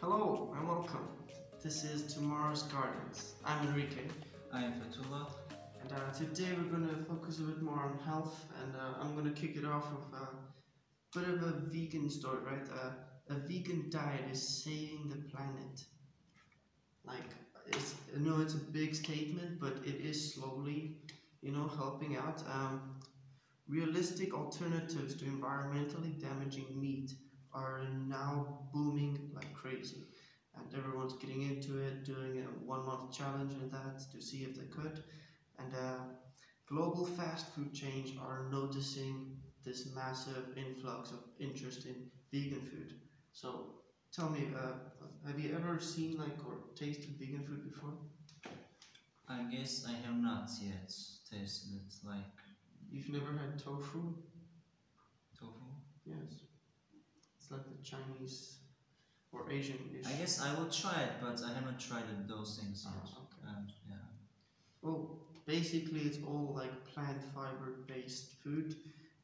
Hello and welcome. This is Tomorrow's Gardens. I'm Enrique, I am Fethullah. and uh, today we're going to focus a bit more on health. And uh, I'm going to kick it off with a bit of a vegan story, right? Uh, a vegan diet is saving the planet. Like, it's, I know it's a big statement, but it is slowly, you know, helping out. Um, realistic alternatives to environmentally damaging meat are now booming like crazy. And everyone's getting into it doing a one month challenge and that to see if they could. And uh, global fast food chains are noticing this massive influx of interest in vegan food. So tell me uh, have you ever seen like or tasted vegan food before? I guess I have not yet tasted it like you've never had tofu? Tofu. yes it's like the chinese or asian dish I guess I will try it, but I haven't tried it, those things yet. Ah, okay. Um, yeah. Well, basically, it's all like plant fiber based food,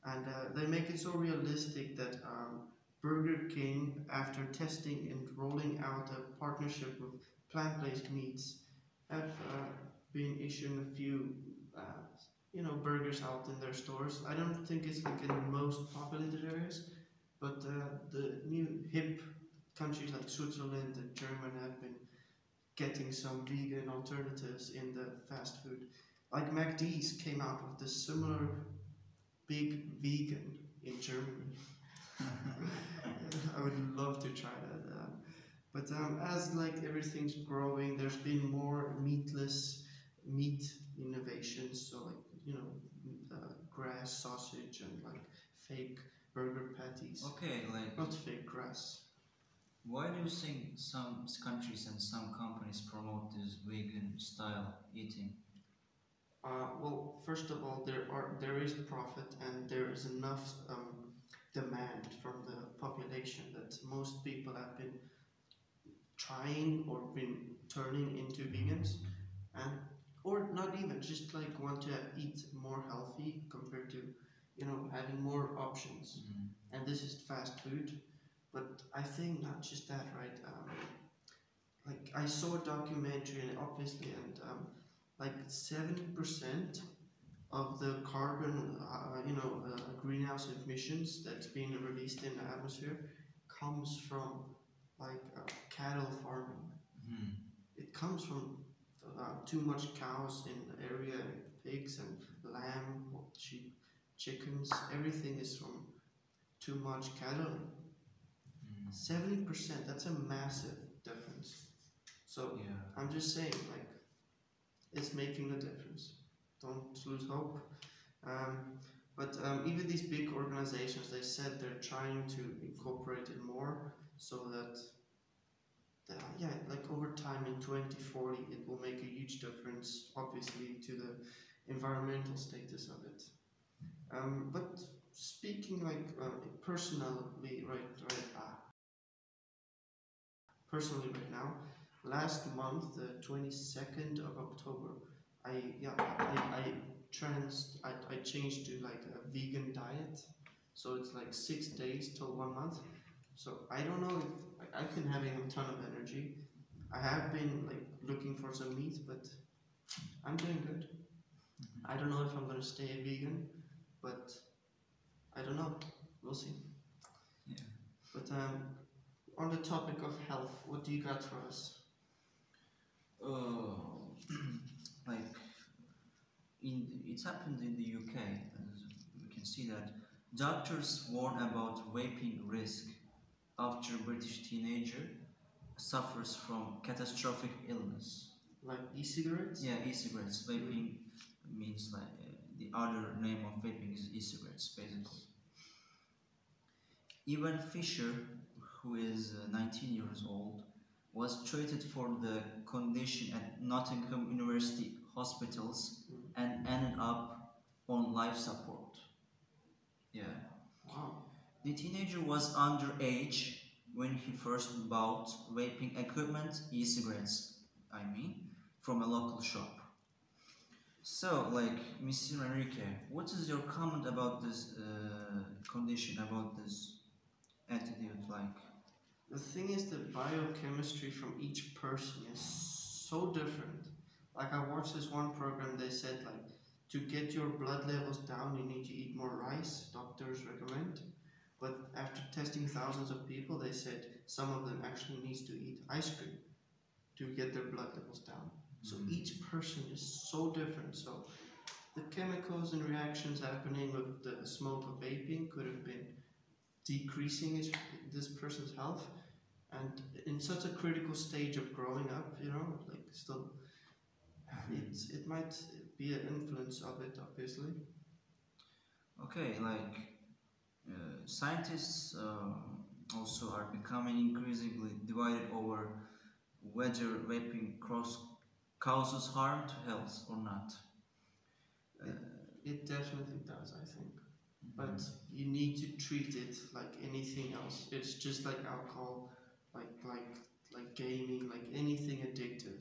and uh, they make it so realistic that um, Burger King, after testing and rolling out a partnership with plant based meats, have uh, been issuing a few. Uh, you know, burgers out in their stores. I don't think it's like in the most populated areas, but uh, the new hip countries like Switzerland and Germany have been getting some vegan alternatives in the fast food. Like McD's came out with the similar big vegan in Germany. I would love to try that. Um, but um, as like everything's growing, there's been more meatless meat innovations. So like you know, uh, grass sausage and like fake burger patties. Okay, like, Not fake grass. why do you think some countries and some companies promote this vegan style eating? Uh, well, first of all, there are there is profit and there is enough um, demand from the population that most people have been trying or been turning into vegans, and or not even just like want to eat more healthy compared to you know having more options. Mm. And this is fast food, but I think not just that, right? Um, like I saw a documentary, and obviously, and um, like seventy percent of the carbon, uh, you know, uh, greenhouse emissions that's being released in the atmosphere comes from like uh, cattle farming. Mm. It comes from uh, too much cows in the area, pigs and lamb, sheep, chickens. Everything is from too much cattle. Mm. Seventy percent. That's a massive difference. So Yeah. I'm just saying, like, it's making a difference. Don't lose hope. Um, but um, even these big organizations, they said they're trying to incorporate it more so that, that, yeah, like over time in 2040, it will make a huge difference, obviously, to the environmental status of it. Um, but speaking like uh, personally, right, right, ah, personally right now, last month, the 22nd of October, I yeah I, I trans I, I changed to like a vegan diet, so it's like six days till one month. So I don't know if I, I've been having a ton of energy. I have been like looking for some meat, but I'm doing good. I don't know if I'm gonna stay vegan, but I don't know. We'll see. Yeah. But um, on the topic of health, what do you got for us? Oh, like in it happened in the UK. As we can see that doctors warn about vaping risk after a British teenager suffers from catastrophic illness. Like e-cigarettes? Yeah, e-cigarettes. Vaping means like the other name of vaping is e-cigarettes, basically. Evan Fisher, who is uh, 19 years old, was treated for the condition at Nottingham University hospitals and ended up on life support. Yeah. Wow. The teenager was underage when he first bought vaping equipment, e-cigarettes, I mean, from a local shop. So, like, Mr. Enrique, what is your comment about this uh, condition, about this attitude? Like, The thing is, the biochemistry from each person is so different. Like I watched this one program, they said like to get your blood levels down, you need to eat more rice. Doctors recommend. But after testing thousands of people, they said some of them actually needs to eat ice cream to get their blood levels down. So each person is so different. So the chemicals and reactions happening with the smoke of vaping could have been decreasing his, this person's health and in such a critical stage of growing up you know like still it's it might be an influence of it obviously Okay, like uh, scientists uh, also are becoming increasingly divided over whether vaping cross causes harm to health or not. Uh, it definitely does i think but you need to treat it like anything else it's just like alcohol like like like gaming like anything addictive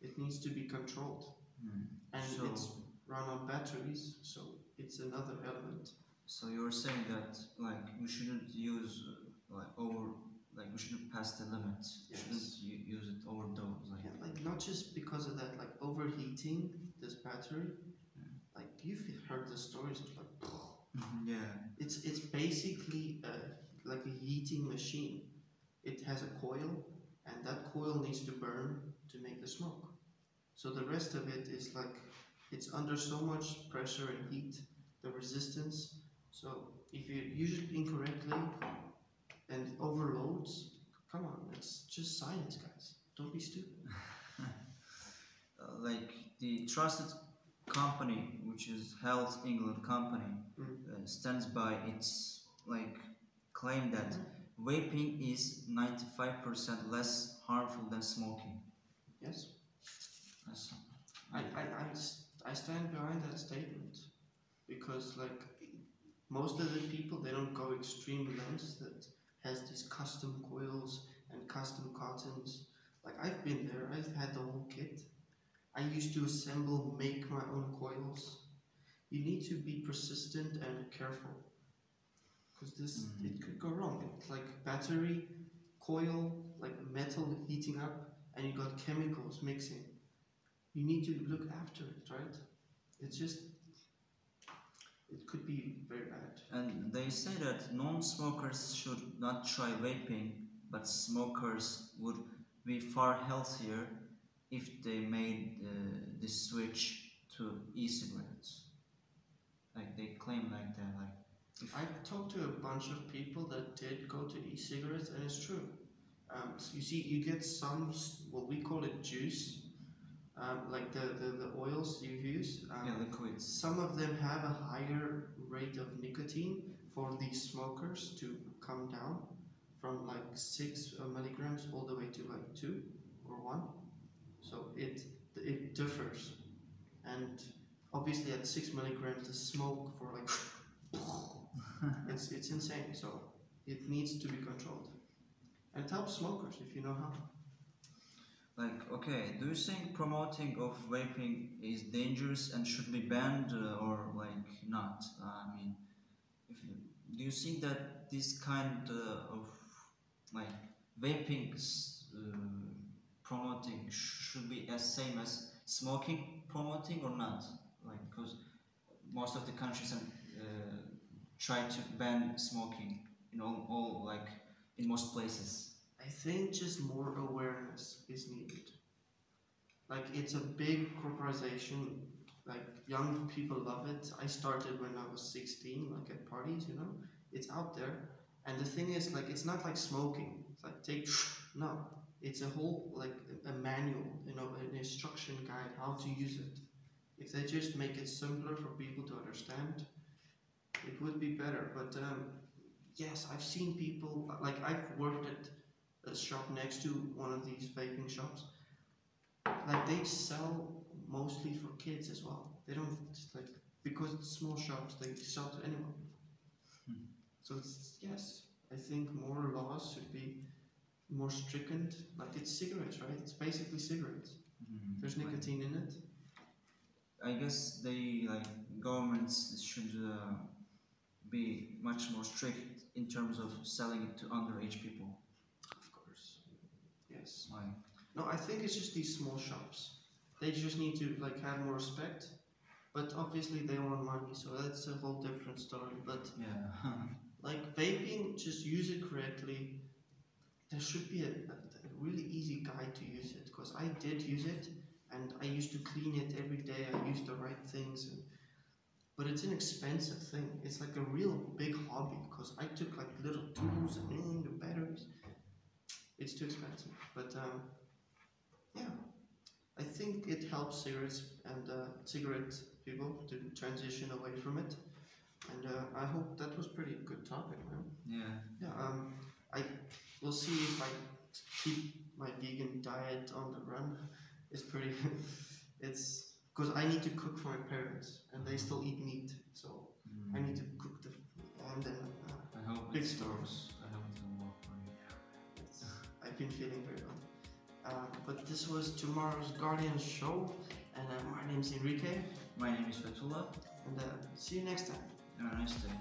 it needs to be controlled Hmm. and So- it's run on batteries so it's another element So you're saying that like we shouldn't use uh, like over like we shouldn't pass the limit. Yes. Shouldn't use it overdose like. Yeah, like not just because of that, like overheating this battery. Yeah. Like you've heard the stories of like Mhm, yeah. it's it's basically a, like a heating machine. It has a coil, and that coil needs to burn to make the smoke. So the rest of it is like it's under so much pressure and heat, the resistance. So if you use it incorrectly and overloads, come on, it's just science, guys. Don't be stupid. Like the trusted company, which is Health England company, Mm. uh, stands by its like claim that vaping is 95% less harmful than smoking. Yes. I, I, I, I stand behind that statement because like most of the people they don't go extreme lengths that has these custom coils and custom cottons like I've been there I've had the whole kit I used to assemble make my own coils you need to be persistent and careful because this Mhm. it could go wrong it's like battery coil like metal heating up and you got chemicals mixing you need to look after it, right? It's just, it could be very bad. and they say that non-smokers should not try vaping, but smokers would be far healthier if they made uh, the switch to e-cigarettes. Like they claim like that, like if I talked to a bunch of people that did go to e-cigarettes, and it's true. Um, so you see, you get some, what we call it juice, um, like the, the, the oils you use. Um, yeah, liquids. Some of them have a higher rate of nicotine for these smokers to come down from like six milligrams all the way to like two or one. So it it differs, and obviously at six milligrams, the smoke for like it's it's insane. So it needs to be controlled, and it helps smokers if you know how. Like, okay, do you think promoting of vaping is dangerous and should be banned uh, or like not? Uh, I mean, you, do you think that this kind uh, of like vaping uh, promoting should be as same as smoking promoting or not? Like, because most of the countries uh, try to ban smoking in all, all like in most places. I think just more awareness is needed. Like it's a big corporation. Like young people love it. I started when I was 16, like at parties, you know. It's out there. And the thing is, like, it's not like smoking. It's like take no. It's a whole like a manual, you know, an instruction guide how to use it. If they just make it simpler for people to understand, it would be better. But um, yes, I've seen people like I've worked at a shop next to one of these vaping shops. Like they sell mostly for kids as well. They don't just like because it's small shops. They sell to anyone. Hmm. So it's yes. I think more laws should be more stringent. Like it's cigarettes, right? It's basically cigarettes. Mhm. There's nicotine in it. I guess they like governments should uh, be much more strict in terms of selling it to underage people. Of course. Yes. Why? No, I think it's just these small shops. They just need to like have more respect. But obviously they want money, so that's a whole different story. But Yeah. like vaping, just use it correctly. There should be a, a, a really easy guide to use it because I did use it and I used to clean it every day. I used the right things, and, but it's an expensive thing. It's like a real big hobby because I took like little tools and the batteries. It's too expensive, but um, yeah, I think it helps cigarettes and uh, cigarette people to transition away from it. And uh, I hope that was pretty good topic, man. Yeah. Yeah, um, I will see if I keep my vegan diet on the run. It's pretty, it's because I need to cook for my parents and they still eat meat, so Mm. I need to cook the and then uh, I hope Big it stores. I hope it will work for you. it's, I've been feeling very well. Uh, but this was tomorrow's Guardian show, and uh, my name's Enrique, My name is Fethullah. and uh, see you next time. Have a nice day.